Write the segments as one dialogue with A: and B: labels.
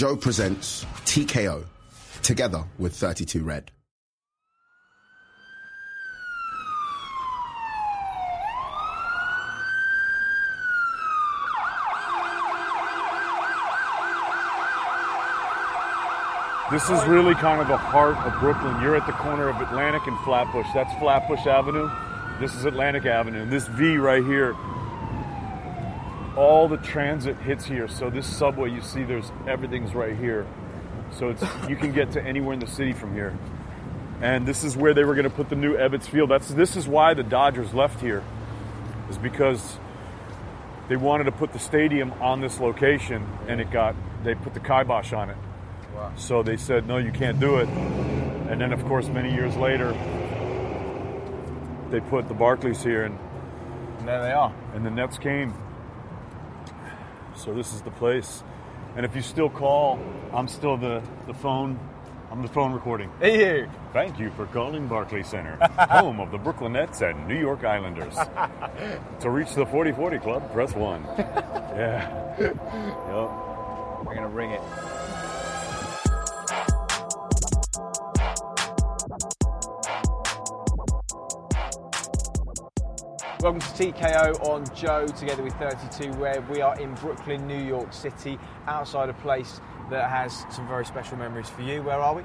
A: Joe presents TKO together with 32 Red.
B: This is really kind of the heart of Brooklyn. You're at the corner of Atlantic and Flatbush. That's Flatbush Avenue. This is Atlantic Avenue. And this V right here, all the transit hits here. So this subway you see, there's everything's right here. So it's you can get to anywhere in the city from here. And this is where they were going to put the new Ebbets Field. That's this is why the Dodgers left here, is because they wanted to put the stadium on this location, and it got they put the kibosh on it. So they said, no, you can't do it. And then, of course, many years later, they put the Barclays here, and,
C: And there they are.
B: and the Nets came. So this is the place. And if you still call, I'm still the, the phone. I'm the phone recording.
C: Hey.
B: Thank you for calling Barclays Center, home of the Brooklyn Nets and New York Islanders. to reach the 4040 Club, press one. Yeah. Yep.
C: We're going to ring it. Welcome to TKO on Joe, together with 32 where We are in Brooklyn, New York City, outside a place that has some very special memories for you. Where are we?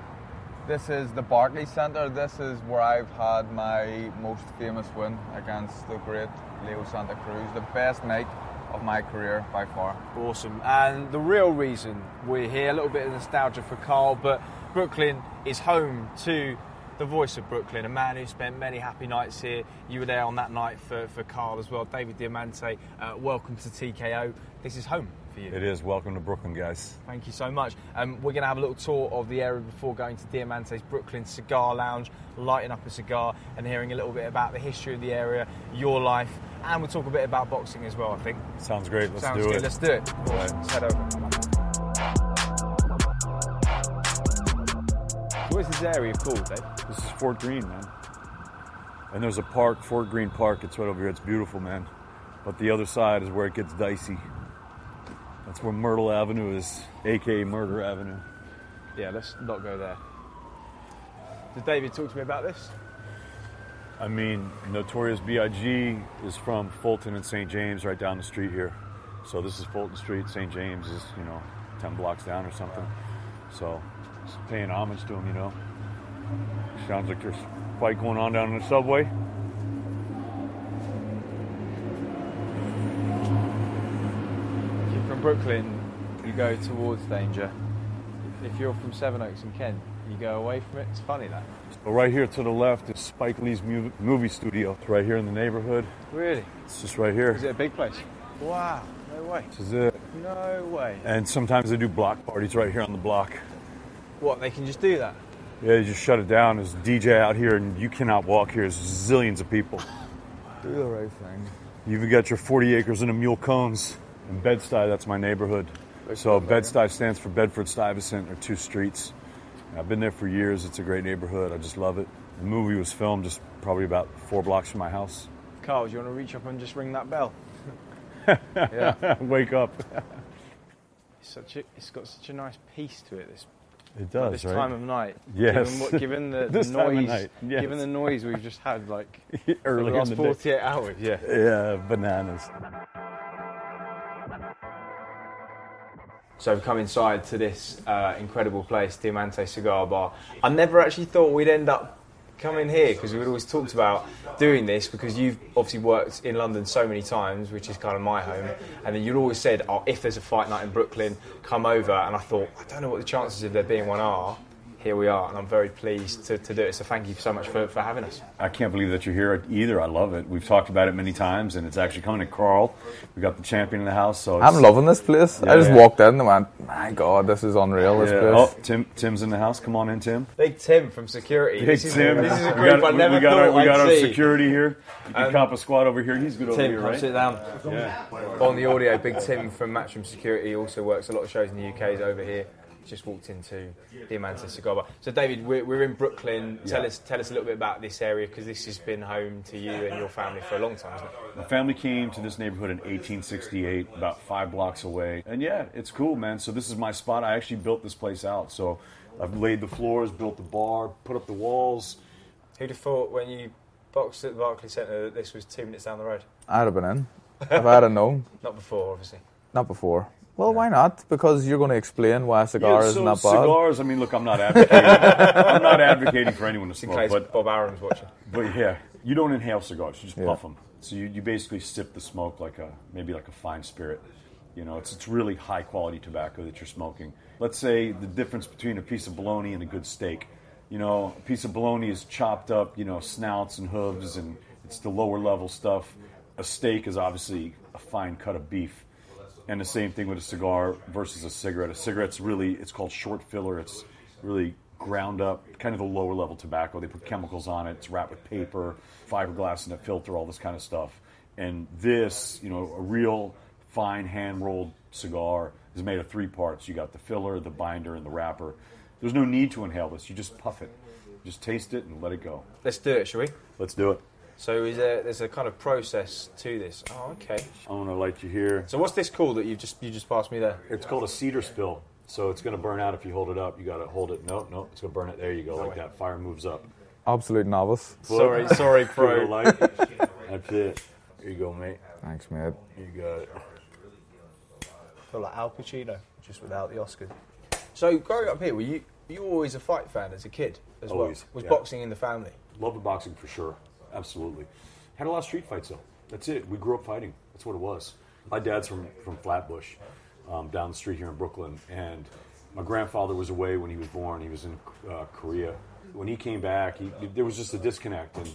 D: This is the Barclays Centre. This is where I've had my most famous win against the great Leo Santa Cruz. The best night of my career by far.
C: Awesome. And the real reason we're here, a little bit of nostalgia for Carl, but Brooklyn is home to the voice of Brooklyn, a man who spent many happy nights here. You were there on that night for, for Carl as well. David Diamante, uh, welcome to TKO. This is home for you.
B: It is. Welcome to Brooklyn, guys.
C: Thank you so much. Um, we're going to have a little tour of the area before going to Diamante's Brooklyn Cigar Lounge, lighting up a cigar and hearing a little bit about the history of the area, your life, and we'll talk a bit about boxing as well, I think.
B: Sounds great. Let's do it.
C: Sounds
B: do
C: good.
B: it.
C: Let's do it. Let's head over. What's this area called, Dave? Eh?
B: This is Fort Greene, man. And there's a park, Fort Greene Park. It's right over here. It's beautiful, man. But the other side is where it gets dicey. That's where Myrtle Avenue is, aka Murder Avenue.
C: Yeah, let's not go there. Did David talk to me about this?
B: I mean, Notorious B.I.G. is from Fulton and St. James, right down the street here. So this is Fulton Street. St. James is, you know, 10 blocks down or something. So paying homage to him, you know. Sounds like there's a fight going on down in the subway.
C: If you're from Brooklyn, you go towards danger. If you're from Sevenoaks and Kent, you go away from it. It's funny that.
B: But right here to the left is Spike Lee's movie studio. It's right here in the neighborhood.
C: Really?
B: It's just right here.
C: Is it a big place? Wow. No way.
B: This is it.
C: No way.
B: And sometimes they do block parties right here on the block.
C: What? They can just do that?
B: Yeah, you just shut it down. There's a DJ out here, and you cannot walk here. There's zillions of people.
D: Do the right thing.
B: You even got your 40 acres and a mule cones. In Bed-Stuy, that's my neighborhood. So Bed-Stuy stands for Bedford Stuyvesant, or two streets. I've been there for years. It's a great neighborhood. I just love it. The movie was filmed just probably about four blocks from my house.
C: Carl, do you want to reach up and just ring that bell? Yeah.
B: Wake up.
C: It's such a, it's got such a nice peace to it. This
B: It does,
C: this
B: right?
C: time of night.
B: Yes.
C: Given, what, given the, the
B: This time of
C: noise,
B: night, yes.
C: given the noise we've just had, like for
B: Early
C: the
B: in
C: last
B: the day.
C: 48 hours. Yeah.
B: Yeah, bananas.
C: So we've come inside to this uh, incredible place, Diamante Cigar Bar. I never actually thought we'd end up coming here because we'd always talked about doing this because you've obviously worked in London so many times, which is kind of my home. And then you'd always said, "Oh, if there's a fight night in Brooklyn, come over." And I thought, I don't know what the chances of there being one are. Here we are, and I'm very pleased to, to do it. So thank you so much for, for having us.
B: I can't believe that you're here either. I love it. We've talked about it many times, and it's actually coming to Carl. We got the champion in the house, so it's,
D: I'm loving this place. I just
B: yeah.
D: walked in and went, my God, this is unreal, this
B: Yeah.
D: place.
B: Oh, Tim, Tim's in the house. Come on in, Tim.
C: Big Tim from security.
B: Big
C: this, is,
B: Tim.
C: this is a
B: We
C: group
B: got-
C: I never
B: we got
C: thought
B: our, we
C: I'd
B: our
C: see.
B: security here. You can
C: Um,
B: cop a squad over here. He's good over here,
C: come
B: right?
C: sit down.
B: Yeah.
C: On the audio, Big Tim from Matchroom Security also works a lot of shows in the UK. Is over here. Just walked into Diamante Cigar Bar. So, David, we're, we're in Brooklyn. Tell
B: Yeah.
C: us tell us a little bit about this area because this has been home to you and your family for a long time, hasn't it?
B: My family came to this neighborhood in 1868, about five blocks away. And yeah, it's cool, man. So this is my spot. I actually built this place out. So I've laid the floors, built the bar, put up the walls.
C: Who'd have thought when you boxed at the Barclays Centre that this was two minutes down the road?
D: I'd have been in if I'd have known.
C: Not before, obviously.
D: Not before. Well, why not? Because you're going to explain why a cigar
B: Yeah,
D: isn't
B: so
D: that bad.
B: cigars. I mean, look, I'm not advocating. I'm not advocating for anyone to smoke, but
C: Bob Aaron's watching.
B: But yeah, you don't inhale cigars; you just
D: Yeah.
B: puff them. So you, you basically sip the smoke like a maybe like a fine spirit. You know, it's it's really high quality tobacco that you're smoking. Let's say the difference between a piece of bologna and a good steak. You know, a piece of bologna is chopped up, you know, snouts and hooves, and it's the lower level stuff. A steak is obviously a fine cut of beef. And the same thing with a cigar versus a cigarette. A cigarette's really, it's called short filler. It's really ground up, kind of the lower level tobacco. They put chemicals on it. It's wrapped with paper, fiberglass in a filter, all this kind of stuff. And this, you know, a real fine hand rolled cigar is made of three parts. You got the filler, the binder, and the wrapper. There's no need to inhale this. You just puff it. Just taste it and let it go.
C: Let's do it, shall we?
B: Let's do it.
C: So is there, there's a kind of process to this. Oh, okay.
B: I'm gonna light you here.
C: So what's this called that you just you just passed me there?
B: It's called a cedar spill. So it's going to burn out if you hold it up. You got to hold it. No, no, It's going to burn it. There you go, like
C: way.
B: that. Fire moves up.
D: Absolute novice.
C: Sorry, sorry,
B: Give it a
C: pro.
B: light. That's it. Here you go, mate.
D: Thanks, mate.
B: You got it.
C: I feel like Al Pacino, just without the Oscars. So growing up here, were you you were always a fight fan as a kid as
B: Always,
C: well? Was
B: yeah.
C: boxing in the family?
B: Love the boxing for sure. Absolutely. Had a lot of street fights though. That's it. We grew up fighting. That's what it was. My dad's from from Flatbush, um, down the street here in Brooklyn, and my grandfather was away when he was born. He was in uh, Korea. When he came back, he, there was just a disconnect and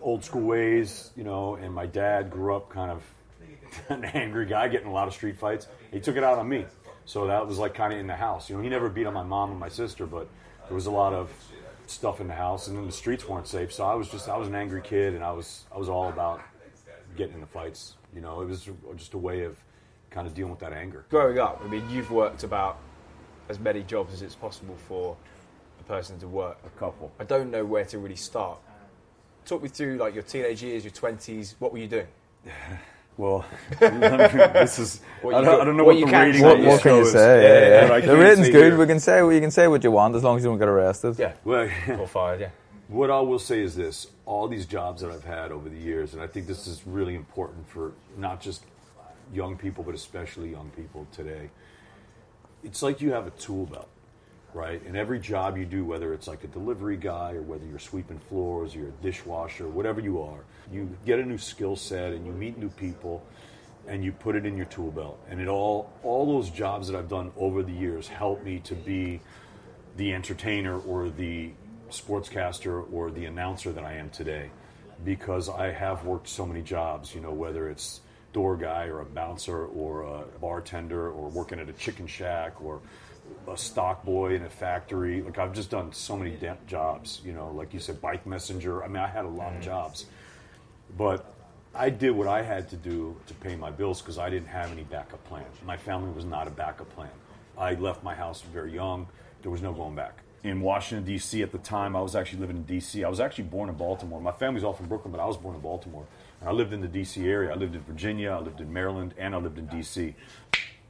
B: old school ways, you know. And my dad grew up kind of an angry guy, getting a lot of street fights. He took it out on me, so that was like kind of in the house. You know, he never beat on my mom and my sister, but there was a lot of stuff in the house, and then the streets weren't safe. So I was just I was an angry kid, and I was I was all about getting in the fights. You know, it was just a way of kind of dealing with that anger.
C: Growing up, I mean, you've worked about as many jobs as it's possible for a person to work.
B: A couple.
C: I don't know where to really start. Talk me through like your teenage years, your twenties. What were you doing?
B: Well, this is. I don't, I don't know
C: what
B: what,
C: you
B: the
C: can
B: rating
D: What, what can you
B: is.
D: say?
B: Yeah,
D: Yeah,
B: but I
D: The
B: can't
D: rating's good.
B: here.
D: We can say you can say what you want as long as you don't get arrested.
C: Yeah,
B: Well,
C: or fired. Yeah.
B: What I will say is this: all these jobs that I've had over the years, and I think this is really important for not just young people, but especially young people today. It's like you have a tool belt, right? And every job you do, whether it's like a delivery guy or whether you're sweeping floors or you're a dishwasher, whatever you are, you get a new skill set and you meet new people and you put it in your tool belt. And it all all those jobs that I've done over the years help me to be the entertainer or the sportscaster or the announcer that I am today because I have worked so many jobs, you know, whether it's door guy or a bouncer or a bartender or working at a chicken shack or a stock boy in a factory. Like I've just done so many jobs, you know, like you said, bike messenger. I mean, I had a lot of jobs, but I did what I had to do to pay my bills because I didn't have any backup plan. My family was not a backup plan. I left my house very young. There was no going back. In Washington, D.C. at the time, I was actually living in D.C. I was actually born in Baltimore. My family's all from Brooklyn, but I was born in Baltimore. And I lived in the D.C. area. I lived in Virginia, I lived in Maryland, and I lived in D.C.,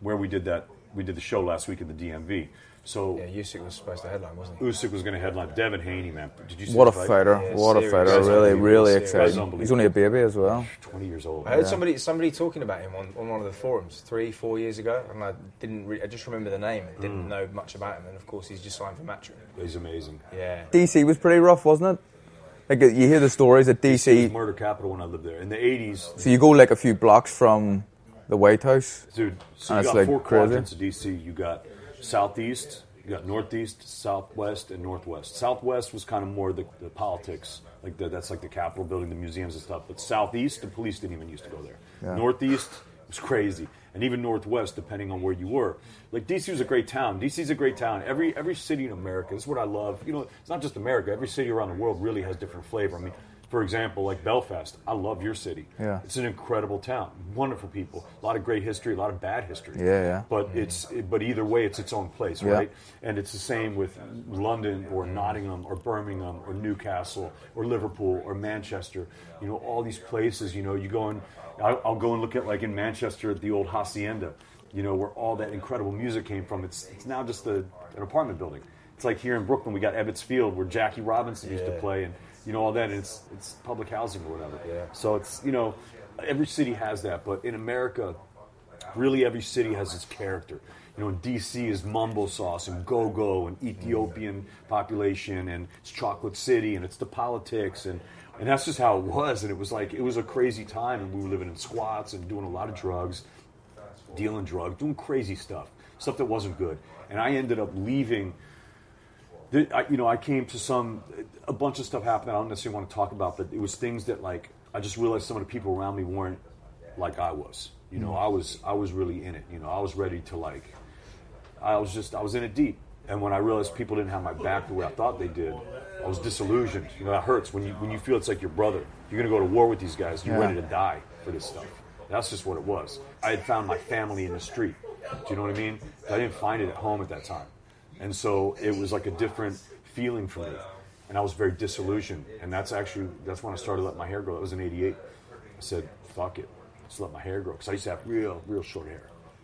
B: where we did that. We did the show last week in the DMV. So
C: Yeah, Usyk was supposed to headline, wasn't he?
B: Usyk was going to headline. Devin Haney, man. Did you see
D: What a
B: fight?
D: fighter!
C: Yeah,
D: what a fighter! Really, really exciting. He's only a baby as well.
B: 20 years old.
C: I heard somebody somebody talking about him on, on one of the forums three, four years ago, and I didn't. Re- I just remember the name and didn't mm. know much about him. And of course, he's just signed for Matchroom.
B: He's amazing.
C: Yeah.
D: DC was pretty rough, wasn't it? Like you hear the stories at
B: It was
D: DC.
B: murder capital when I lived there. In the 80s,
D: So you go like a few blocks from the White House.
B: dude, so you got
D: like
B: four quadrants of DC. You got southeast, you got northeast, southwest, and northwest. Southwest was kind of more the, the politics. Like the, that's like the Capitol building, the museums and stuff. But southeast, the police didn't even used to go there.
D: Yeah.
B: Northeast was crazy, and even northwest, depending on where you were. Like DC was a great town. DC's a great town. Every every city in America. This is what I love. You know, it's not just America. Every city around the world really has different flavor. I mean, For example, like Belfast, I love your city.
E: Yeah.
B: It's an incredible town, wonderful people, a lot of great history, a lot of bad history.
E: Yeah, yeah.
B: But it's but either way, it's its own place,
E: Yeah.
B: right? And it's the same with London or Nottingham or Birmingham or Newcastle or Liverpool or Manchester. You know, all these places. You know, you go and I'll, I'll go and look at like in Manchester at the old hacienda. You know, where all that incredible music came from. It's it's now just a, an apartment building. It's like here in Brooklyn, we got Ebbets Field where Jackie Robinson used to play, and you know all that. And it's it's public housing or whatever.
C: Yeah.
B: So it's you know every city has that, but in America, really every city has its character. You know, in DC is mumbo sauce and go go and Ethiopian population and it's chocolate city and it's the politics and and that's just how it was. And it was like it was a crazy time and we were living in squats and doing a lot of drugs, dealing drugs, doing crazy stuff, stuff that wasn't good. And I ended up leaving. The, I, you know, I came to some a bunch of stuff happened. I don't necessarily want to talk about, but it was things that like I just realized some of the people around me weren't like I was. You know, mm-hmm. I was I was really in it. You know, I was ready to like. I was just I was in it deep, and when I realized people didn't have my back the way I thought they did, I was disillusioned. You know, that hurts when you when you feel it's like your brother. You're gonna go to war with these guys. You're
E: Yeah.
B: ready to die for this stuff. That's just what it was. I had found my family in the street. Do you know what I mean? I didn't find it at home at that time, and so it was like a different feeling for me, and I was very disillusioned. And that's actually that's when I started letting my hair grow. That was in '88. I said, "Fuck it, let's let my hair grow," because I used to have real, real short hair,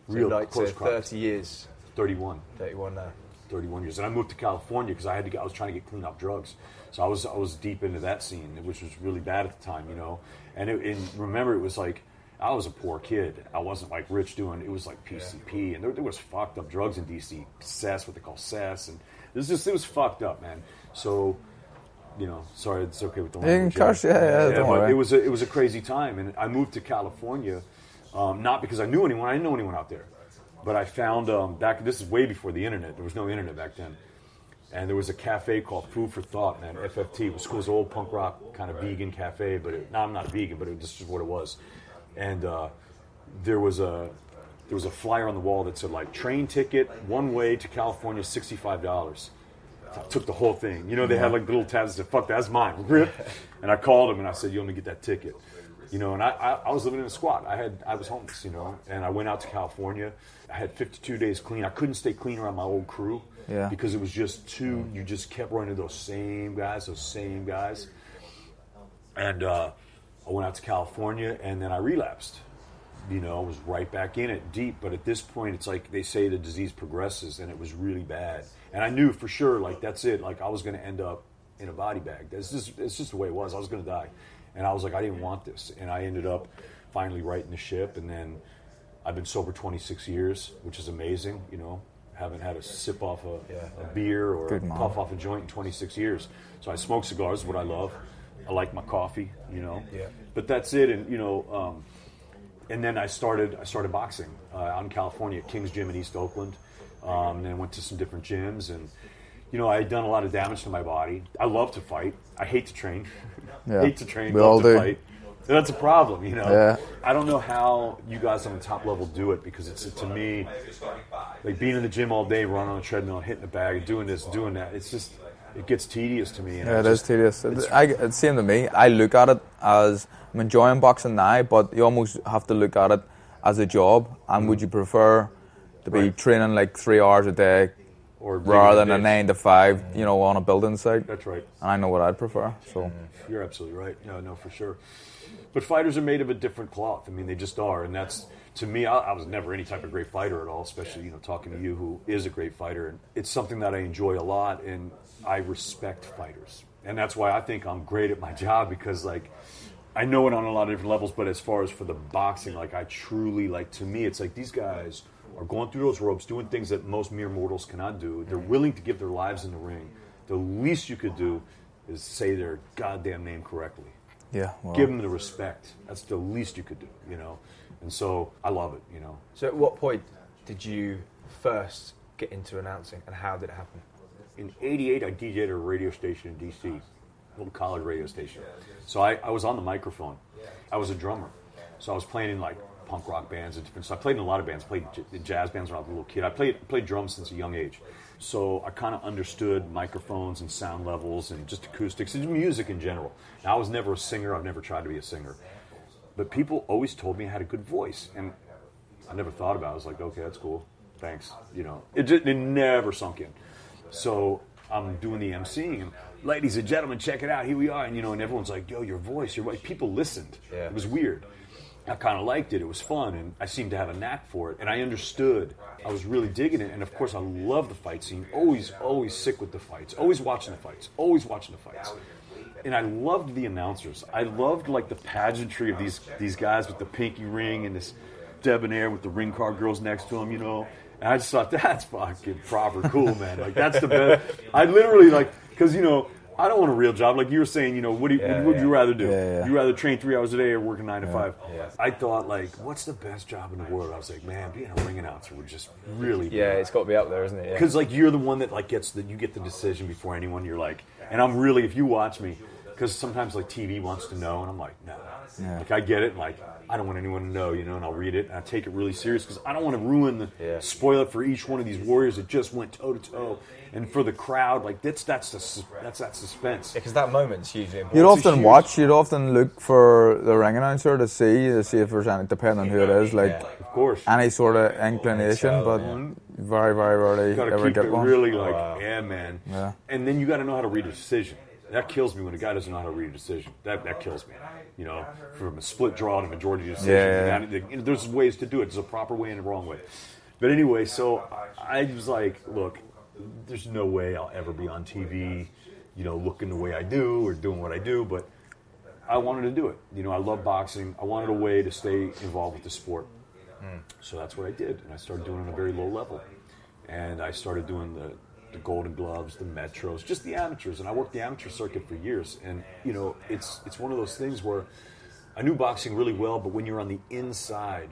B: real
C: like
B: close
C: to
B: cropped.
C: 30 years,
B: 31.
C: 31 now.
B: 31 years. And I moved to California because I had to get, I was trying to get clean off drugs. So I was, I was deep into that scene, which was really bad at the time, you know. And, it, and remember, it was like, I was a poor kid. I wasn't like rich doing, it was like PCP. And there, there was fucked up drugs in DC, cess, what they call cess. And this was just, it was fucked up, man. So, you know, sorry, it's okay with the
E: Yeah, of
B: language.
E: course, yeah, yeah, don't
B: but
E: worry.
B: it was a, it was a crazy time, and I moved to California, um, not because I knew anyone. I didn't know anyone out there, but I found um, back. This is way before the internet. There was no internet back then, and there was a cafe called Food for Thought, man. FFT. It was school's old punk rock kind of vegan cafe, but it, no, I'm not a vegan, but it just is what it was. And uh, there was a there was a flyer on the wall that said like train ticket one way to California, sixty five dollars. I took the whole thing. You know, they had like little tabs that said, fuck, that's mine. Rip. And I called him and I said, you want me get that ticket? You know, and I, I, I was living in a squat. I had I was homeless, you know, and I went out to California. I had 52 days clean. I couldn't stay clean around my old crew
E: Yeah.
B: because it was just too, you just kept running those same guys, those same guys. And uh, I went out to California and then I relapsed. You know, I was right back in it deep. But at this point, it's like they say the disease progresses and it was really bad. And I knew for sure, like, that's it. Like, I was going to end up in a body bag. That's just, it's just the way it was. I was going to die. And I was like, I didn't want this. And I ended up finally righting the ship. And then I've been sober 26 years, which is amazing. You know, haven't had a sip off a, a beer or a puff off a joint in 26 years. So I smoke cigars, what I love. I like my coffee, you know.
C: Yeah.
B: But that's it. And you know, um, and then I started I started boxing uh, out in California at King's Gym in East Oakland. Um, and then went to some different gyms and. You know, I had done a lot of damage to my body. I love to fight. I hate to train.
E: Yeah.
B: hate to train.
E: We
B: love
E: all
B: to
E: do.
B: fight. That's a problem, you know.
E: Yeah.
B: I don't know how you guys on the top level do it because it's to me like being in the gym all day, running on a treadmill, hitting the bag, doing this, doing that. It's just it gets tedious to me.
E: Yeah, it is
B: just-
E: tedious.
B: it's-
E: I, it's same to me. I look at it as I'm enjoying boxing now, but you almost have to look at it as a job. And would mm. you prefer to be
B: Right.
E: training like three hours a day
B: or
E: rather than a nine to five, you know, on a building site?
B: That's right.
E: And I know what I'd prefer. So mm.
B: You're absolutely right. No, no, for sure. But fighters are made of a different cloth. I mean, they just are, and that's to me. I, I was never any type of great fighter at all. Especially, you know, talking to you, who is a great fighter, and it's something that I enjoy a lot, and I respect fighters, and that's why I think I'm great at my job because, like, I know it on a lot of different levels. But as far as for the boxing, like, I truly like. To me, it's like these guys are going through those ropes, doing things that most mere mortals cannot do. They're willing to give their lives in the ring. The least you could do is say their goddamn name correctly
E: yeah, well,
B: give them the respect. That's the least you could do, you know. And so I love it, you know.
C: So, at what point did you first get into announcing, and how did it happen?
B: In '88, I DJed at a radio station in DC, a little college radio station. So I, I was on the microphone. I was a drummer, so I was playing in like punk rock bands and different stuff. I played in a lot of bands. I Played j- jazz bands when I was a little kid. I played played drums since a young age, so I kind of understood microphones and sound levels and just acoustics and music in general. Now, I was never a singer. I've never tried to be a singer, but people always told me I had a good voice, and I never thought about. it. I was like, okay, that's cool, thanks. You know, it just, it never sunk in. So I'm doing the emceeing, and ladies and gentlemen, check it out. Here we are, and you know, and everyone's like, "Yo, your voice, your voice." People listened.
C: Yeah.
B: It was weird. I kind of liked it. It was fun, and I seemed to have a knack for it. And I understood. I was really digging it, and of course, I love the fight scene. Always, always sick with the fights. Always watching the fights. Always watching the fights. And I loved the announcers. I loved like the pageantry of these these guys with the pinky ring and this debonair with the ring car girls next to him. You know, and I just thought that's fucking proper cool, man. Like that's the best. I literally like because you know. I don't want a real job. Like you were saying, you know, what, do you,
C: Yeah,
B: what would you rather do?
E: Yeah.
B: You rather train three hours a day or work a nine to five? I thought, like, what's the best job in the world? I was like, man, being a ring announcer would just really be
C: Yeah, it's got to be up there, isn't it? Yeah.
B: because like you're the one that like gets the you get the decision before anyone. You're like, and I'm really if you watch me, because sometimes like TV wants to know, and I'm like, no,
E: Yeah.
B: like I get it, and like I don't want anyone to know, you know, and I'll read it and I take it really serious because I don't want to ruin the
C: Yeah.
B: spoil it for each one of these warriors that just went toe to toe, and for the crowd, like that's that's the that's that suspense.
C: because that moment's hugely important.
E: You'd often
B: huge-
E: watch. You'd often look for the ring announcer to see to see if there's any, depending on who it is, like
C: Yeah.
B: Of course,
E: any sort of inclination.
C: tell, uh,
E: But
C: yeah.
E: very, very rarely
B: You gotta
E: ever
B: keep
E: get
B: it
E: one.
B: really oh, like,
C: Wow.
B: yeah, man.
E: Yeah.
B: And then you got to know how to read a decision. That kills me when a guy doesn't know how to read a decision. That that kills me. You know, from a split draw to majority decision.
E: Yeah, yeah,
B: And that- you know, there's ways to do it. There's a proper way and a wrong way. But anyway, so I, I was like, look, there's no way I'll ever be on TV, you know, looking the way I do or doing what I do. But I wanted to do it. You know, I love boxing. I wanted a way to stay involved with the sport. Hmm. So that's what I did, and I started doing it on a very low level. And I started doing the, the Golden Gloves, the Metros, just the amateurs. And I worked the amateur circuit for years. And you know, it's it's one of those things where I knew boxing really well, but when you're on the inside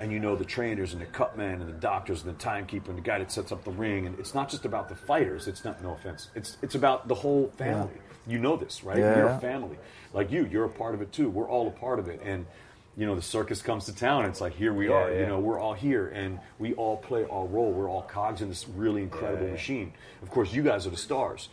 B: and you know the trainers and the cut men and the doctors and the timekeeper and the guy that sets up the ring, and it's not just about the fighters. It's not no offense. It's it's about the whole family. You know this, right?
E: Yeah.
B: You're a family. Like you, you're a part of it too. We're all a part of it. And you know, the circus comes to town. It's like here we
C: Yeah,
B: are.
C: yeah.
B: You know, we're all here, and we all play our role. We're all cogs in this really incredible
C: yeah.
B: machine. Of course, you guys are the stars,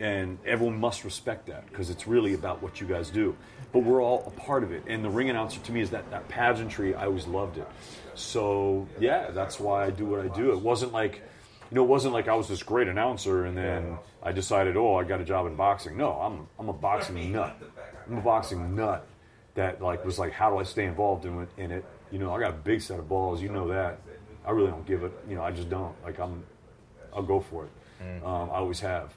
B: and everyone must respect that because it's really about what you guys do. But we're all a part of it, and the ring announcer to me is that that pageantry. I always loved it. So yeah, that's why I do what I do. It wasn't like. You know, it wasn't like I was this great announcer and then I decided, oh, I got a job in boxing. No, I'm I'm a boxing nut. I'm a boxing nut that like was like, how do I stay involved in it? In it, you know, I got a big set of balls. You know that. I really don't give it. You know, I just don't. Like I'm, I'll go for it. Um, I always have.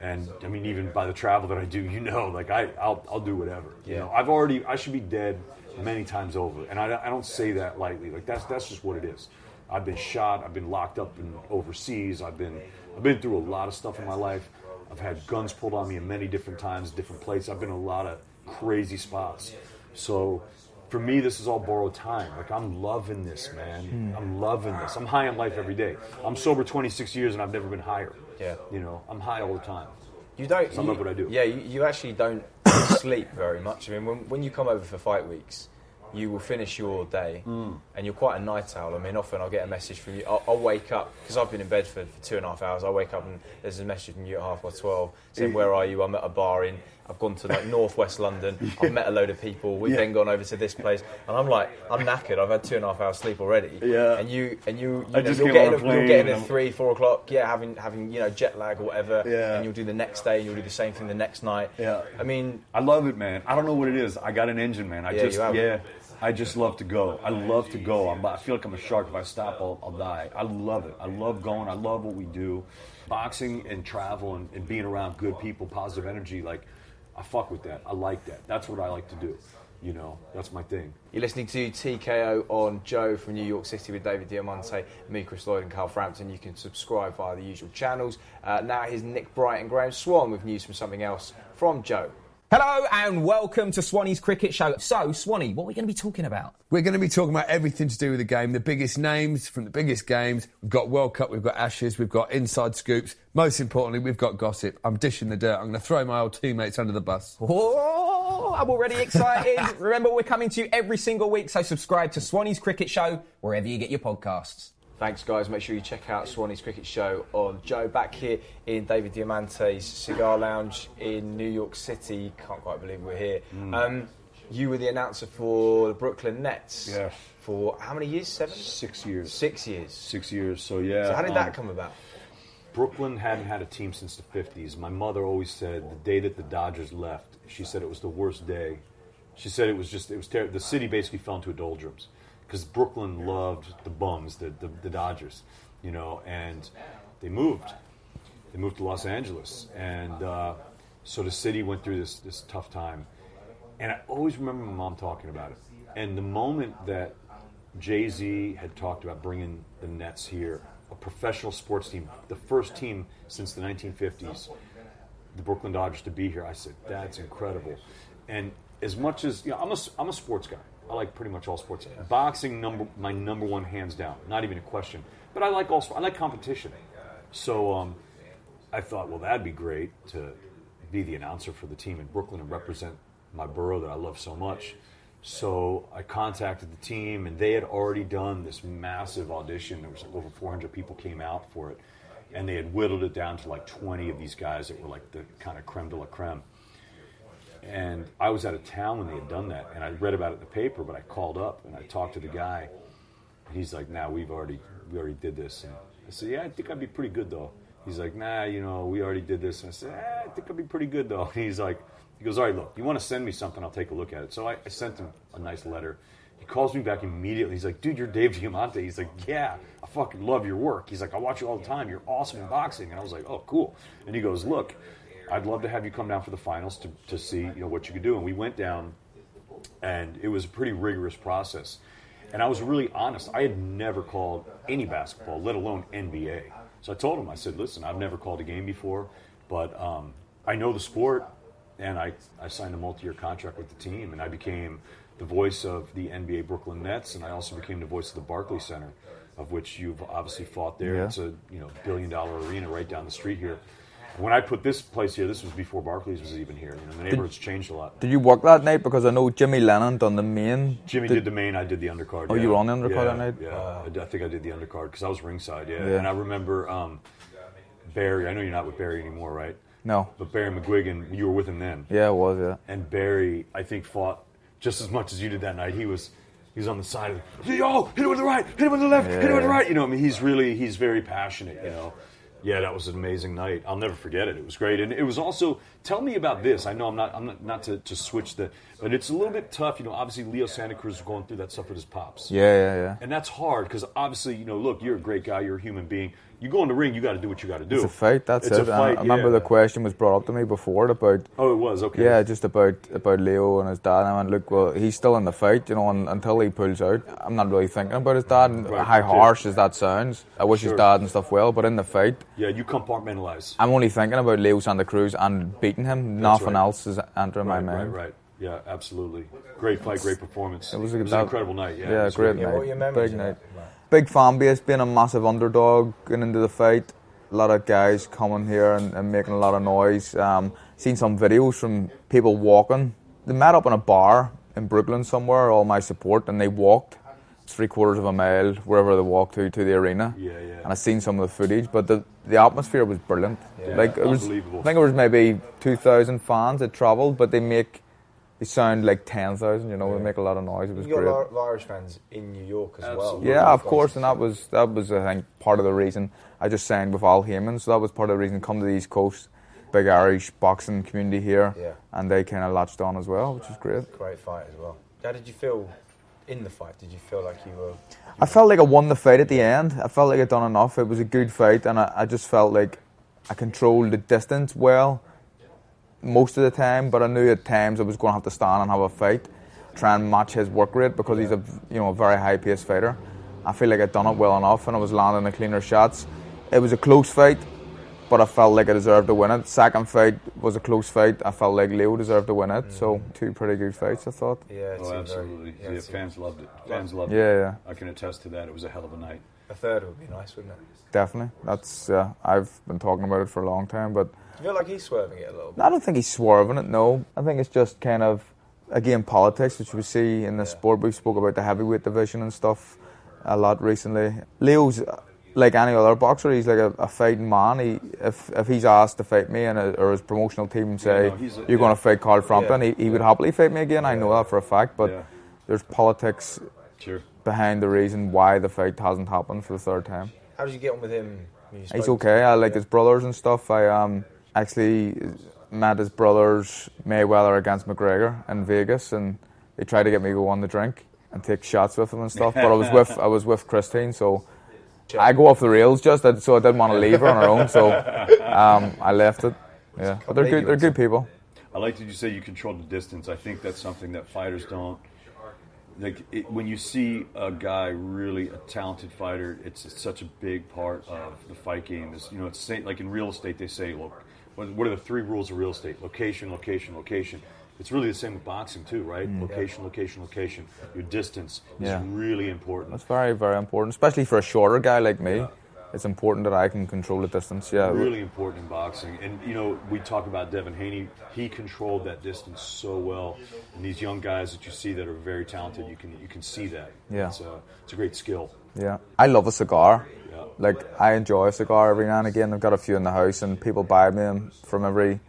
B: And I mean, even by the travel that I do, you know, like I, I'll, I'll do whatever. You
C: Yeah.
B: know, I've already, I should be dead many times over, and I, I don't say that lightly. Like that's that's just what it is. I've been shot. I've been locked up in overseas. I've been, I've been through a lot of stuff in my life. I've had guns pulled on me in many different times, different places. I've been in a lot of crazy spots. So for me, this is all borrowed time. Like I'm loving this, man. I'm loving this. I'm high on life every day. I'm sober 26 years and I've never been higher.
C: Yeah.
B: You know, I'm high all the time.
C: You don't.
B: Some
C: you,
B: of what I do.
C: Yeah, you, you actually don't sleep very much. I mean, when, when you come over for fight weeks, you will finish your day,
B: Hmm.
C: and you're quite a night owl. I mean, often I'll get a message from you. I'll, I'll wake up because I've been in bed for, for two and a half hours. I wake up and there's a message from you at half past twelve saying, "Where are you? I'm at a bar in." I've gone to like northwest London. I've met a load of people. We've
B: Yeah.
C: then gone over to this place, and I'm like, I'm knackered. I've had two and a half hours sleep already.
B: Yeah.
C: And you and you, you
B: I
C: know,
B: just
C: you're
B: on
C: getting
B: a
C: a, you're getting at
B: um,
C: three, four o'clock. Yeah, having having you know jet lag or whatever.
B: Yeah.
C: And you'll do the next day, and you'll do the same thing the next night.
B: Yeah.
C: I mean,
B: I love it, man. I don't know what it is. I got an engine, man. I
C: Yeah,
B: just yeah. I just love to go. I love to go. I'm, I feel like I'm a shark. If I stop, I'll, I'll die. I love it. I love going. I love what we do. Boxing and travel and, and being around good people, positive energy. Like, I fuck with that. I like that. That's what I like to do. You know, that's my thing.
C: you're listening to TKO on Joe from New York City with David Diamante, me, Chris Lloyd, and Carl Frampton. You can subscribe via the usual channels. Uh, now here's Nick Bright and Graeme Swann with news from something else from Joe.
F: Hello and welcome to Swanny's Cricket Show. So, Swanny, what are we going to be talking about?
G: We're going to be talking about everything to do with the game, the biggest names from the biggest games. We've got World Cup, we've got Ashes, we've got inside scoops. Most importantly, we've got gossip. I'm dishing the dirt. I'm going to throw my old teammates under the bus.
F: Oh, I'm already excited. Remember, we're coming to you every single week, so subscribe to Swanny's Cricket Show wherever you get your podcasts.
C: Thanks, guys. Make sure you check out Swanny's Cricket Show on Joe back here in David Diamante's Cigar Lounge in New York City. Can't quite believe we're here. Um, you were the announcer for the Brooklyn Nets.
B: Yeah.
C: For how many years? Seven?
B: Six years.
C: Six years.
B: Six years. So yeah.
C: So how did
B: um,
C: that come about?
B: Brooklyn hadn't had a team since the 50s. My mother always said the day that the Dodgers left, she said it was the worst day. She said it was just, it was terrible. The city basically fell into a doldrums because Brooklyn loved the bums, the, the, the Dodgers, you know, and they moved. They moved to Los Angeles. And uh, so the city went through this, this tough time. And I always remember my mom talking about it. And the moment that Jay Z had talked about bringing the Nets here, a professional sports team, the first team since the 1950s, the Brooklyn Dodgers to be here, I said, that's incredible. And as much as, you know, I'm a, I'm a sports guy. I like pretty much all sports. Boxing, number my number one, hands down. Not even a question. But I like all, I like competition. So um, I thought, well, that'd be great to be the announcer for the team in Brooklyn and represent my borough that I love so much. So I contacted the team, and they had already done this massive audition. There was like over 400 people came out for it, and they had whittled it down to like 20 of these guys that were like the kind of creme de la creme. And I was out of town when they had done that, and I read about it in the paper. But I called up and I talked to the guy, he's like, "Nah, we've already we already did this." And I said, "Yeah, I think I'd be pretty good though." He's like, "Nah, you know, we already did this." And I said, eh, "I think I'd be pretty good though." And he's like, "He goes, all right, look, you want to send me something? I'll take a look at it." So I, I sent him a nice letter. He calls me back immediately. He's like, "Dude, you're Dave Diamante." He's like, "Yeah, I fucking love your work." He's like, "I watch you all the time. You're awesome in boxing." And I was like, "Oh, cool." And he goes, "Look." I'd love to have you come down for the finals to, to see you know what you could do. And we went down, and it was a pretty rigorous process. And I was really honest. I had never called any basketball, let alone NBA. So I told him, I said, listen, I've never called a game before, but um, I know the sport, and I, I signed a multi-year contract with the team, and I became the voice of the NBA Brooklyn Nets, and I also became the voice of the Barclays Center, of which you've obviously fought there.
E: Yeah.
B: It's a you know billion dollar arena right down the street here. When I put this place here, this was before Barclays was even here. You know, the neighborhood's changed a lot.
E: Did you work that night? Because I know Jimmy Lennon done the main.
B: Jimmy did, the main, I did the undercard.
E: Oh,
B: yeah.
E: you were on the undercard
B: yeah,
E: that night?
B: Yeah, I think I did the undercard because I was ringside. Yeah.
E: Yeah.
B: and I remember um, Barry. I know you're not with Barry anymore, right?
E: No.
B: But Barry McGuigan, you were with him then.
E: Yeah, it was. Yeah.
B: And Barry, I think, fought just as much as you did that night. He was. He was on the side of the, yo, hit him with the right, hit him with the left, hit him with the right. You know, I mean, he's really, he's very passionate, you know. Yeah, that was an amazing night. I'll never forget it. It was great, and it was also. Tell me about this. I know I'm not. I'm not, not to, to switch the, but it's a little bit tough. You know, obviously Leo Santa Cruz is going through that stuff with his pops.
E: Yeah, yeah, yeah.
B: And that's hard because obviously, you know, look, you're a great guy. You're a human being. You go in the ring, you got to do what you got to do.
E: It's a fight. That's
B: It's
E: it.
B: a fight,
E: I remember
B: yeah.
E: the question was brought up to me before about.
B: Oh, it was okay.
E: Yeah, just about about Leo and his dad. And I went, look, well, he's still in the fight, you know, and, until he pulls out. I'm not really thinking about his dad. And
B: Right,
E: how
B: yeah.
E: harsh as that sounds, I wish
B: Sure.
E: his dad and stuff well. But in the fight,
B: Yeah, you compartmentalize.
E: I'm only thinking about Leo Santa Cruz and beating him. Nothing
B: right.
E: else is entering
B: Right,
E: my
B: right,
E: mind.
B: right. Yeah, absolutely. Great fight, great performance.
E: It was, a,
B: an
E: that-
B: incredible night. Yeah,
E: yeah great
B: great.
C: Yeah,
E: night.
C: what your memories
E: Big
C: of
E: night. Big fan base, being a massive underdog, going into the fight. A lot of guys coming here and, and making a lot of noise. Um, seen some videos from people walking. They met up in a bar in Brooklyn somewhere, all my support, and they walked three quarters of a mile wherever they walked to to the arena.
B: Yeah, yeah.
E: And I seen some of the footage, but the the atmosphere was brilliant.
B: Yeah.
E: Like it was,
B: Unbelievable.
E: I think it was maybe two thousand fans that travelled, but they make they sound like ten thousand. You know, they make a lot of noise. It was
C: You got
E: great.
C: a lot of Irish fans in New York as well.
E: Yeah, of course, and that was that was I think part of the reason I just signed with Al Haymon, so that was part of the reason come to the East Coast, big Irish boxing community here,
C: Yeah.
E: and they kind of latched on as well, which is great.
C: Great fight as well. How did you feel in the fight? Did you feel like you were?
E: I felt like I won the fight at the end. I felt like I'd done enough. It was a good fight, and I, I just felt like I controlled the distance well most of the time. But I knew at times I was going to have to stand and have a fight, try and match his work rate because he's a you know a very high paced fighter. I feel like I'd done it well enough, and I was landing the cleaner shots. It was a close fight, but I felt like I deserved to win it. Second fight was a close fight. I felt like Leo deserved to win it. So two pretty good fights, I thought.
C: Yeah, it
B: Oh,
C: seemed very-
B: absolutely.
C: yeah,
B: Yeah,
C: it seemed-
B: fans loved it. Fans loved
E: Yeah,
B: it.
E: yeah.
B: I can attest to that. It was a hell of a night.
C: A third would be nice, wouldn't it?
E: Definitely. That's uh, I've been talking about it for a long time, but
C: Do you feel like he's swerving it a little bit?
E: I don't think he's swerving it. No, I think it's just kind of again politics, which we see in the sport. We spoke about the heavyweight division and stuff a lot recently. Leo's like any other boxer. He's like a, a fighting man. He if if he's asked to fight me and or his promotional team say
H: no, a-
E: you're going to fight Carl Frampton, he, he would happily fight me again. I know that for a fact. But
H: Yeah.
E: there's politics
H: Sure.
E: behind the reason why the fight hasn't happened for the third time.
C: How did you get on with him?
E: He's okay. I like his brothers and stuff. I um actually met his brothers Mayweather against McGregor in Vegas, and they tried to get me to go on the drink and take shots with him and stuff. But I was with I was with Christine, so I go off the rails just so I didn't want to leave her on her own. So um, I left it. Yeah, but they're good. They're good people.
B: I like that you say you control the distance. I think that's something that fighters don't. Like it, when you see a guy really a talented fighter, it's, it's such a big part of the fight game. Is you know it's like in real estate they say, look, what, what are the three rules of real estate? Location, location, location. It's really the same with boxing too, right? Mm. Location, location, location. Your distance is really important.
E: That's very very important, especially for a shorter guy like me. It's important that I can control the distance. Yeah,
B: really important in boxing. And you know, we talk about Devin Haney. He controlled that distance so well. And these young guys that you see that are very talented, you can you can see that.
E: Yeah.
B: it's a, it's a great skill.
E: Yeah, I love a cigar.
B: Yeah.
E: Like I enjoy a cigar every now and again. I've got a few in the house, and people buy me them from every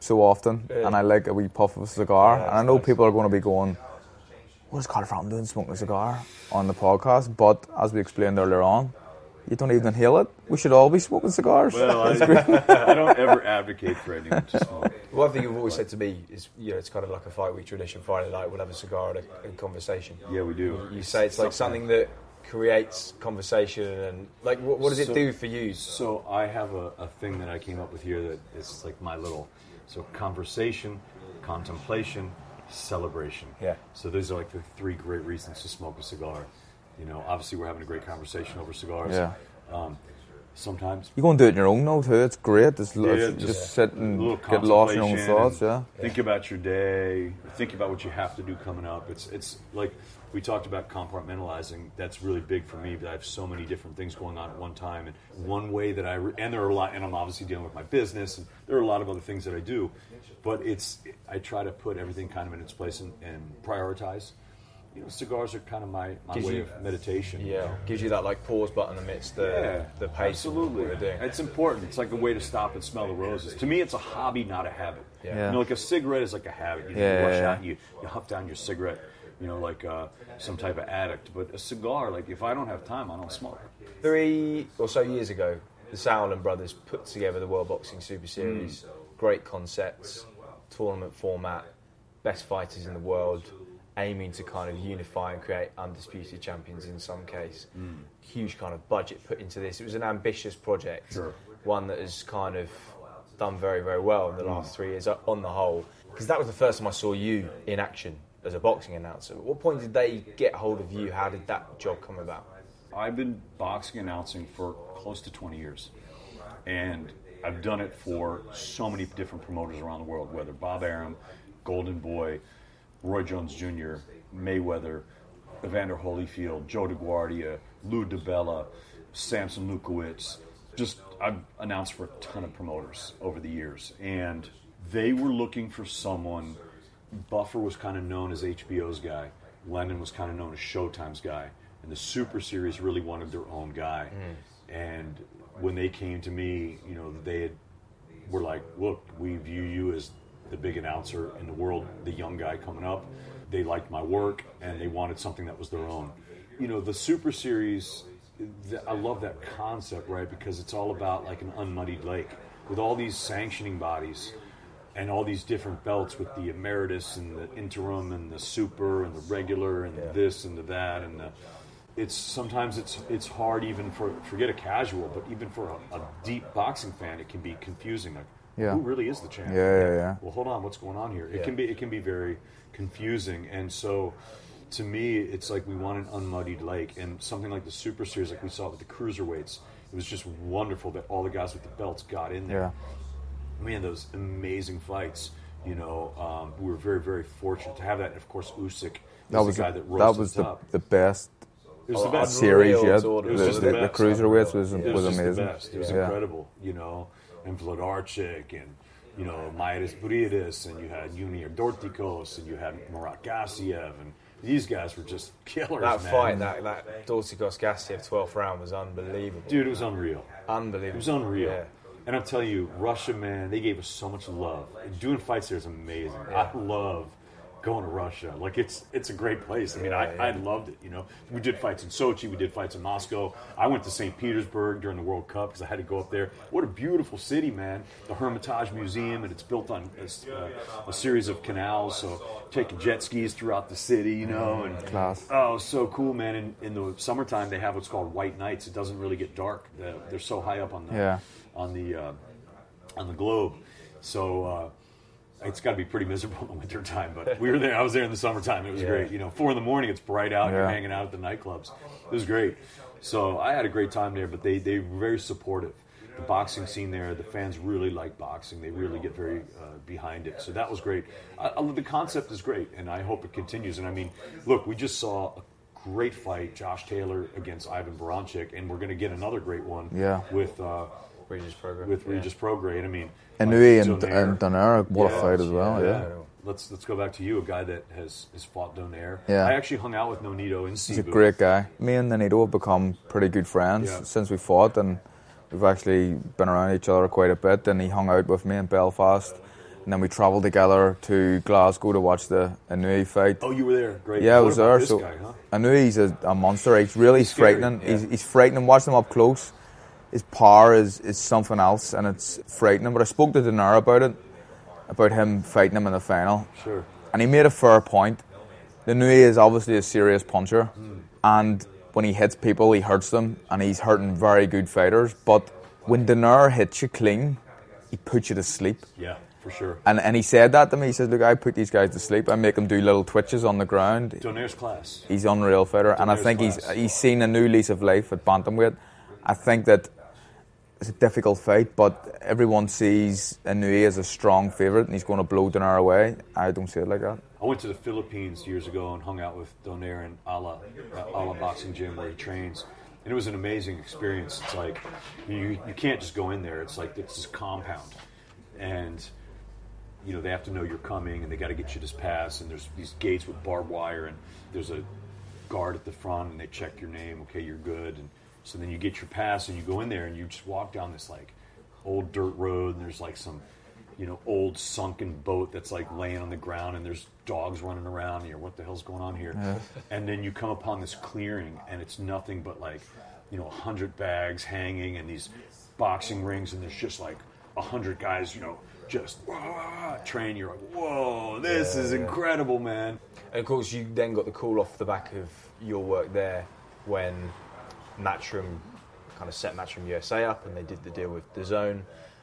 E: so often, and I like a wee puff of a cigar. and I know people are going to be going, "What is Carl Frampton doing smoking a cigar on the podcast?" But as we explained earlier on, you don't even inhale it. We should all be smoking cigars.
B: Well, I, I don't ever advocate for anyone to smoke.
C: One thing you've always said to me is, you know, it's kind of like a fight week tradition. Friday night, we'll have a cigar and a, and conversation.
B: Yeah, we do.
C: You say it's like something that creates conversation and like, what, what does it do for you?
B: So I have a, a thing that I came up with here that is like my little so conversation, contemplation, celebration.
C: Yeah.
B: So those are like the three great reasons to smoke a cigar. You know, obviously we're having a great conversation over cigars.
E: Yeah.
B: Um, sometimes
E: You go and do it in your own though too. It's great. Just,
B: Yeah,
E: just,
B: just
E: sit and get lost in your own thoughts. Yeah.
B: Think about your day. Think about what you have to do coming up. It's it's like we talked about compartmentalizing. That's really big for me. But I have so many different things going on at one time, and one way that I re- and there are a lot. And I'm obviously dealing with my business, and there are a lot of other things that I do. But it's I try to put everything kind of in its place and, and prioritize. You know, cigars are kind of my, my
C: Gives
B: way
C: you-
B: of meditation.
C: Yeah, gives you that like pause button amidst the
B: Yeah,
C: the pace.
B: Absolutely,
C: what doing.
B: it's important. It's like a way to stop and smell the roses. To me, it's a hobby, not a habit.
C: Yeah.
B: You know, like a cigarette is like a habit. You, know,
E: Yeah,
B: you rush
E: yeah, yeah.
B: out you, you huff down your cigarette. You know, like uh, some type of addict. But a cigar, like if I don't have time, I don't smoke.
C: Three or so years ago, the Sauerland brothers put together the World Boxing Super Series. Great concepts, tournament format, best fighters in the world, aiming to kind of unify and create undisputed champions in some case. Huge kind of budget put into this. It was an ambitious project,
B: Sure.
C: one that has kind of done very, very well in the last three years uh, on the whole. Because that was the first time I saw you in action as a boxing announcer. At what point did they get hold of you? How did that job come about?
B: I've been boxing announcing for close to 20 years. And I've done it for so many different promoters around the world, whether Bob Arum, Golden Boy, Roy Jones Jr., Mayweather, Evander Holyfield, Joe DeGuardia, Lou DiBella, Samson Lewkowicz. Just, I've announced for a ton of promoters over the years. And they were looking for someone. Buffer was kind of known as HBO's guy. Lennon was kind of known as Showtime's guy. And the Super Series really wanted their own guy. Hmm. And when they came to me, you know, they had, were like, look, we view you as the big announcer in the world, the young guy coming up. They liked my work and they wanted something that was their own. You know, the Super Series, I love that concept, right? Because it's all about like an unmuddied lake with all these sanctioning bodies and all these different belts with the emeritus and the interim and the super and the regular and the this and the that and the it's sometimes it's it's hard even for forget a casual but even for a, a deep boxing fan it can be confusing like
E: Yeah.
B: who really is the champ
E: Yeah, yeah, yeah.
B: well hold on what's going on here it
C: Yeah.
B: can be it can be very confusing and so to me it's like we want an unmuddied lake and something like the super series like we saw with the cruiserweights it was just wonderful that all the guys with the belts got in there
E: Yeah.
B: Man, those amazing fights. You know, um, we were very, very fortunate to have that. And of course, Usyk was,
E: That was
B: the guy
E: the,
B: that rose
E: that was
B: the
E: the, the best
B: It was the best.
E: series
C: Unreal
E: yet.
B: It was
E: The,
B: just
E: the,
B: the
E: the cruiserweights was
B: It
E: was
B: just
E: amazing.
B: the best. It was
E: Yeah.
B: incredible. You know, and Wlodarczyk and you know, Mairis Briedis, and you had Junior Dorticos, and you had Murat Gassiev, and these guys were just killers,
C: That
B: man.
C: fight, that that Dorticos Gassiev 12th round was unbelievable.
B: Dude, it was unreal.
C: Unbelievable.
B: It was unreal.
C: Yeah.
B: And I'm telling you, Russia, man, they gave us so much love. And doing fights there is amazing. I love going to Russia. Like it's it's a great place. I mean, I, I loved it. You know, we did fights in Sochi, we did fights in Moscow. I went to St. Petersburg during the World Cup because I had to go up there. What a beautiful city, man! The Hermitage Museum, and it's built on a, uh, a series of canals. So taking jet skis throughout the city, you know, and
E: Class.
B: Oh, so cool, man! In, in the summertime, they have what's called white nights. It doesn't really get dark. They're, they're so high up on the
E: Yeah.
B: on the uh, on the globe. So uh, it's got to be pretty miserable in the wintertime. But we were there. I was there in the summertime. It was great. You know, four in the morning, it's bright out. You're hanging out at the nightclubs. It was great. So I had a great time there. But they they were very supportive. The boxing scene there, the fans really like boxing. They really get very uh, behind it. So that was great. I, I, the concept is great, and I hope it continues. And I mean, look, we just saw a great fight, Josh Taylor against Ivan Baranchyk, and we're going to get another great one
E: Yeah.
B: with uh,
C: Regis Prograis.
B: with
C: Yeah.
B: Regis Prograis. And I mean,
E: Inoue and,
B: Donaire.
E: and Donaire, what a fight as well, yeah.
B: Let's let's go back to you, a guy that has, has fought Donaire.
E: Yeah.
B: I actually hung out with Nonito in
E: He's a great guy. Me and Nonito have become pretty good friends
B: Yeah.
E: since we fought, and we've actually been around each other quite a bit. And he hung out with me in Belfast, and then we travelled together to Glasgow to watch the Inoue fight.
B: Oh, you were there. Great.
E: Yeah, I was
B: about
E: there.
B: This
E: So
B: guy, huh?
E: I knew he's a, a monster. He's really
B: He's
E: frightening.
B: yeah.
E: He's, he's frightening. Watching him up close, his power is, is something else, and it's frightening. But I spoke to Donaire about it, about him fighting him in the final,
B: Sure.
E: and he made a fair point. Inoue is obviously a serious puncher,
B: Hmm.
E: and when he hits people, he hurts them, and he's hurting very good fighters. But when Donaire hits you clean, he puts you to sleep.
B: Yeah, for sure.
E: And, and he said that to me. He says, "Look, I put these guys to sleep. I make them do little twitches on the ground.
B: Donaire's class.
E: He's unreal fighter, and I think he's he's seen a new lease of life at bantamweight. I think that it's a difficult fight, but everyone sees Inoue as a strong favourite, and he's going to blow Donaire away. I don't see it like that.
B: I went to the Philippines years ago and hung out with Donaire in Ala, uh, Ala Boxing Gym where he trains. And it was an amazing experience. It's like you, you can't just go in there. It's like it's this compound. And you know, they have to know you're coming and they got to get you this pass and there's these gates with barbed wire and there's a guard at the front and they check your name, okay, you're good. And so then you get your pass and you go in there and you just walk down this like old dirt road and there's like some you know, old sunken boat that's like laying on the ground and there's dogs running around here. What the hell's going on here? And then you come upon this clearing and it's nothing but like, you know, a hundred bags hanging and these boxing rings and there's just like a hundred guys, you know, just wah, train. You're like, whoa, this is incredible, man.
C: And of course, you then got the call off the back of your work there when Matchroom kind of set Matchroom USA up and they did the deal with DAZN.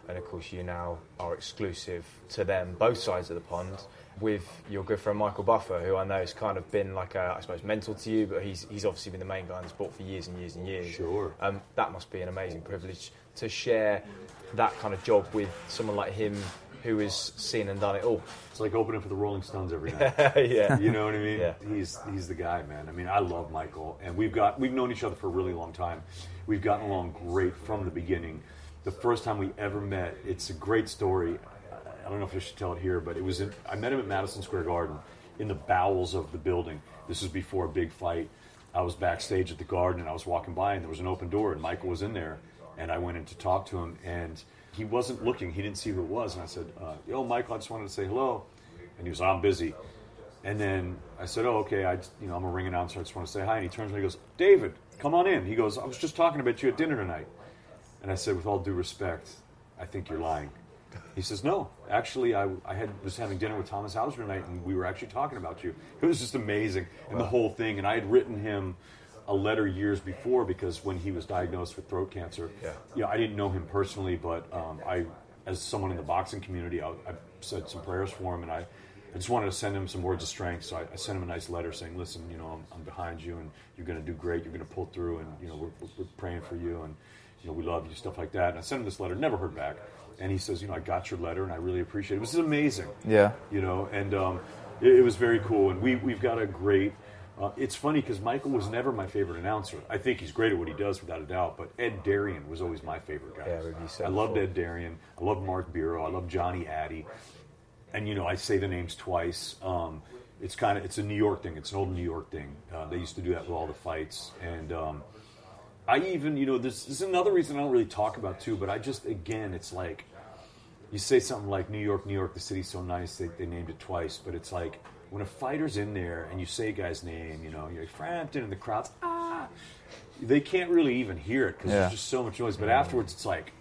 C: And of course, you now are exclusive to them, both sides of the pond, with your good friend Michael Buffer, who I know has kind of been like a, I suppose, mentor to you, but he's, he's obviously been the main guy in the sport for years and years and years.
B: Sure.
C: Um, that must be an amazing privilege to share that kind of job with someone like him who has seen and done it all.
B: It's like opening for the Rolling Stones every night.
C: yeah.
B: You know what I mean?
C: Yeah.
B: He's he's the guy, man. I mean, I love Michael, and we've got we've known each other for a really long time. We've gotten along great from the beginning. The first time we ever met, it's a great story. I don't know if I should tell it here, but it was in, I met him at Madison Square Garden in the bowels of the building. This was before a big fight. I was backstage at the Garden, and I was walking by, and there was an open door, and Michael was in there, and I went in to talk to him, and he wasn't looking. He didn't see who it was, and I said, uh, "Yo, Michael, I just wanted to say hello," and he was, "I'm busy." And then I said, "Oh, okay. I, just- you know, I'm a ring announcer. I just want to say hi." And he turns to he goes, "David, come on in." He goes, "I was just talking about you at dinner tonight." And I said, "With all due respect, I think you're lying." He says, "No, actually, I, I had was having dinner with Thomas Hauser tonight, and we were actually talking about you. It was just amazing, and the whole thing. And I had written him a letter years before because when he was diagnosed with throat cancer,
C: Yeah.
B: you know, I didn't know him personally, but um, I, as someone in the boxing community, I, I said some prayers for him, and I, I just wanted to send him some words of strength. So I, I sent him a nice letter saying, "Listen, you know, I'm, I'm behind you, and you're going to do great. You're going to pull through, and you know, we're, we're- we're praying for you, and you know, we love you, stuff like that." And I sent him this letter. Never heard back, and he says, "You know, I got your letter, and I really appreciate it. This is amazing."
E: Yeah.
B: you know, and um, it, it was very cool. And we we've got a great Uh, it's funny because Michael was never my favorite announcer. I think he's great at what he does, without a doubt. But Ed Derian was always my favorite guy.
C: Yeah, we've used that
B: I loved. Ed Derian. I love Mark Beiro. I love Johnny Addie. And you know, I say the names twice. Um, it's kind of it's a New York thing. It's an old New York thing. Uh, they used to do that with all the fights. And um, I even, you know, this, this is another reason I don't really talk about too. But I just, again, it's like you say something like New York, New York, the city's so nice. They, they named it twice, but it's like when a fighter's in there and you say a guy's name, you know, you're like Frampton, and the crowd's ah, they can't really even hear it because
E: Yeah.
B: there's just so much noise. But afterwards, it's like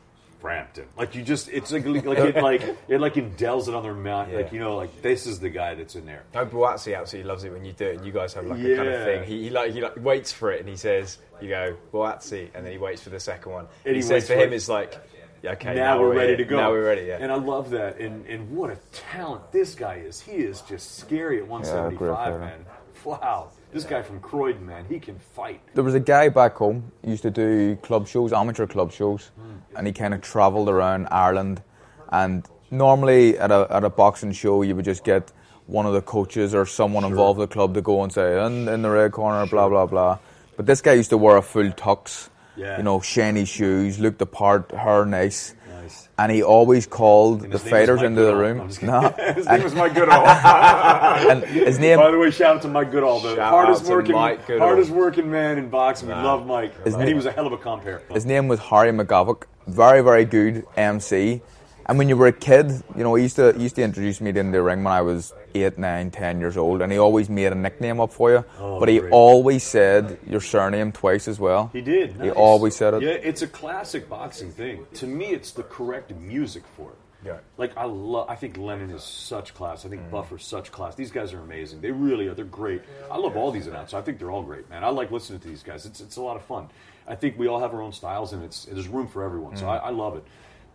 B: Frampton, like you just, it's like like it like it like indels it on their mind, like you know, like this is the guy that's in there.
C: No, Buatsi absolutely loves it when you do it. And you guys have like a kind of thing. He, he like he like waits for it and he says, "You go Buatsi," and then he waits for the second one.
B: And
C: he,
B: he
C: says for
B: for
C: him,
B: it.
C: it's like, yeah, "Okay,
B: now, we're ready to go.
C: Now we're ready." Yeah.
B: And I love that. And and what a talent this guy is. He is just scary at 175,
E: player.
B: man. Wow, this guy from Croydon, man, he can fight.
E: There was a guy back home he used to do club shows, amateur club shows, hmm. and he kind of travelled around Ireland. And normally at a at a boxing show, you would just get one of the coaches or someone involved with the club to go and say, "In, in the red corner, blah blah blah." But this guy used to wear a full tux,
B: Yeah.
E: you know, shiny shoes, looked the part, hair nice.
B: Nice.
E: And he always called
B: And
E: the
B: his name was
E: fighters into the room. No.
B: his name was Mike Goodall.
E: and his name
B: By the way, shout out to Mike Goodall, the hardest working, hardest working man in boxing. We love Mike,
E: His
B: and he
E: name-
B: was a hell of a compare.
E: His name was Harry McGavock. Very, very good MC. And when you were a kid, you know, he used to he used to introduce me into the ring when I was eight, nine, ten years old, and he always made a nickname up for you.
B: Oh,
E: but he
B: great.
E: always said your surname twice as well.
B: He did.
E: He always said it.
B: Yeah, it's a classic boxing thing. To me, it's the correct music for it.
C: Yeah.
B: Like I love. I think Lennon is such class. I think
E: Mm.
B: Buffer's such class. These guys are amazing. They really are. They're great. I love all these announcers. I think they're all great, man. I like listening to these guys. It's it's a lot of fun. I think we all have our own styles, and it's there's room for everyone.
E: Mm.
B: So I, I love it.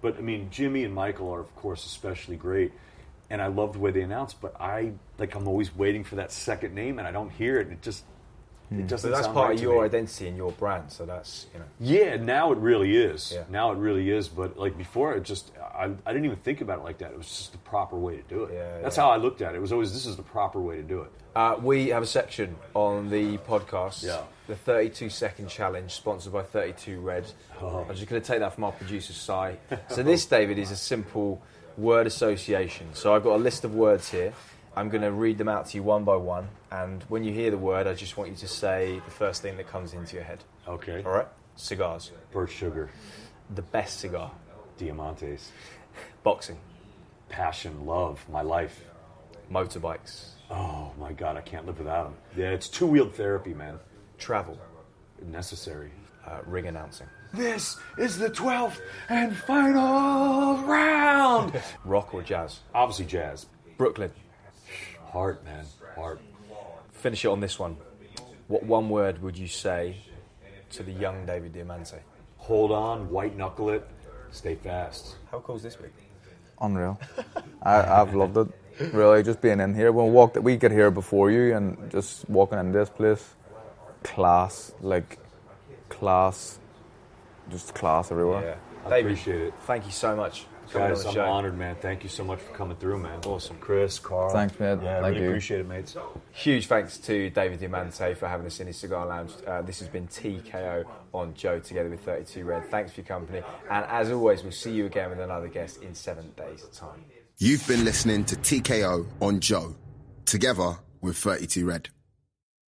B: But I mean, Jimmy and Michael are of course especially great. And I love the way they announce, but I like I'm always waiting for that second name, and I don't hear it. And it just it doesn't.
C: but that's
B: sound
C: part
B: right
C: of your
B: me.
C: identity and your brand. So that's you know.
B: Yeah, now it really is.
C: Yeah.
B: Now it really is. But like before, it just I, I didn't even think about it like that. It was just the proper way to do it.
C: Yeah,
B: That's
C: yeah.
B: how I looked at it. It was always this is the proper way to do it.
C: Uh, we have a section on the podcast,
B: Yeah.
C: The 32 second challenge, sponsored by 32 Red.
B: Oh.
C: I'm just going to take that from our producer, Si. so, this, David, is a simple word association. So, I've got a list of words here. I'm going to read them out to you one by one. And when you hear the word, I just want you to say the first thing that comes into your head.
B: Okay.
C: All right? Cigars.
B: Birch sugar,
C: The best cigar.
B: diamantes,
C: Boxing.
B: passion, love, my life.
C: Motorbikes.
B: Oh my God, I can't live without them. Yeah, it's two wheeled therapy, man.
C: Travel.
B: Necessary.
C: Uh, ring announcing.
B: This is the twelfth and final round.
C: Rock or jazz.
B: Obviously, jazz.
C: Brooklyn.
B: Heart, man. Heart.
C: finish it on this one. What one word would you say to the young David Diamante?
B: Hold on, white knuckle it, stay fast.
C: How cool's this week?
E: Unreal. I, I've loved it. Really, just being in here. When we walked, we get here before you, and just walking in this place, class, like class, just class everywhere.
B: I
C: David,
B: appreciate it.
C: thank you so much
B: Guys, I'm
C: show.
B: honored, man. Thank you so much for coming through, man.
C: Awesome.
B: Chris, Carl.
E: Thanks, man.
B: Yeah, I
E: Thank
B: really
E: you.
B: appreciate it, mates.
C: Huge thanks to David Diamante for having us in his cigar lounge. Uh, this has been TKO on Joe together with 32 Red. Thanks for your company. And as always, we'll see you again with another guest in seven days' time.
A: You've been listening to TKO on Joe, together with 32 Red.